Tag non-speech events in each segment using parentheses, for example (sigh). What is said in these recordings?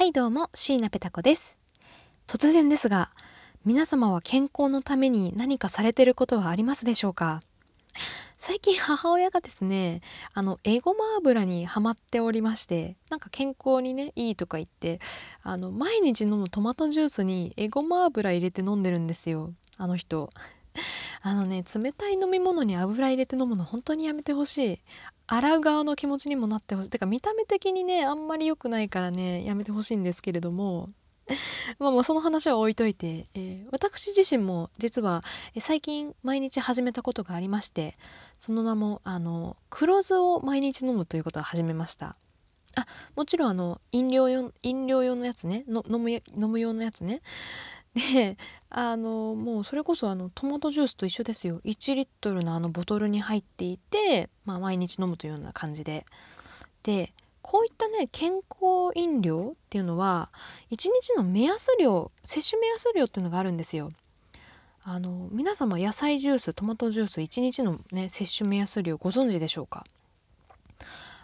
はいどうも椎名ペタ子です。突然ですが皆様は健康のために何かされてることはありますでしょうか？最近母親がですねあのエゴマ油にハマっておりましてなんか健康にねいいとか言ってあの毎日飲むトマトジュースにエゴマ油入れて飲んでるんですよあの人。あのね冷たい飲み物に油入れて飲むの本当にやめてほしい。洗う側の気持ちにもなってほしい。てか見た目的にねあんまり良くないからねやめてほしいんですけれども。(laughs) まあまあその話は置いといて、えー、私自身も実は最近毎日始めたことがありましてその名もあの黒酢を毎日飲むということを始めました。あもちろんあの飲料用飲料用のやつね飲む飲む用のやつね。であのもうそれこそあのトマトジュースと一緒ですよ。1リットルのあのボトルに入っていて、まあ、毎日飲むというような感じで。でこういったね健康飲料っていうのは1日の目安量摂取目安量っていうのがあるんですよ。あの皆様野菜ジューストマトジュース1日のね摂取目安量ご存知でしょうか？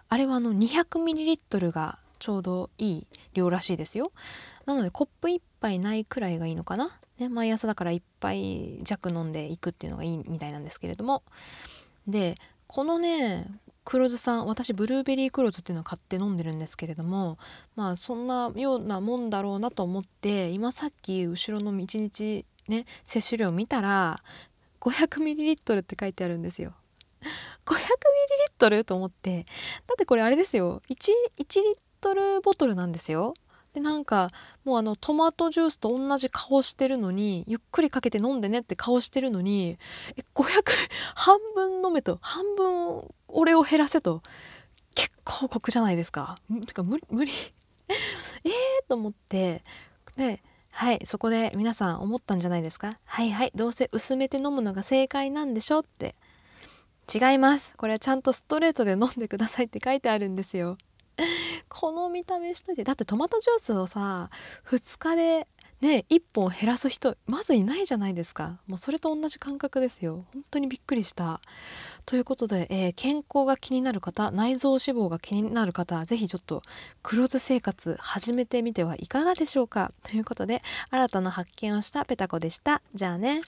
あれはあの 200ml がちょうどいい量らしいですよ。なのでコップ1杯ないくらいがいいのかな、ね、毎朝だから1杯弱飲んでいくっていうのがいいみたいなんですけれども。でこのね黒酢さん私ブルーベリー黒酢っていうのを買って飲んでるんですけれどもまあそんなようなもんだろうなと思って今さっき後ろの1日ね摂取量見たら 500ml って書いてあるんですよ。500ml と思って。だってこれあれですよ。1, 1リットルボトルなんですよ。でなんかもうあのトマトジュースと同じ顔してるのにゆっくりかけて飲んでねって顔してるのにえ500 (laughs) 半分飲めと。半分俺を減らせと。結構酷じゃないですか。てか無理無理。(laughs) えーと思って。ではいそこで皆さん思ったんじゃないですか。はいはいどうせ薄めて飲むのが正解なんでしょって。違います。これはちゃんとストレートで飲んでくださいって書いてあるんですよ。この見た目しといて。だってトマトジュースをさ2日でね1本減らす人まずいないじゃないですか。もうそれと同じ感覚ですよ。本当にびっくりした。ということで、えー、健康が気になる方内臓脂肪が気になる方是非ちょっと黒酢生活始めてみてはいかがでしょうか。ということで新たな発見をしたペタコでした。じゃあね。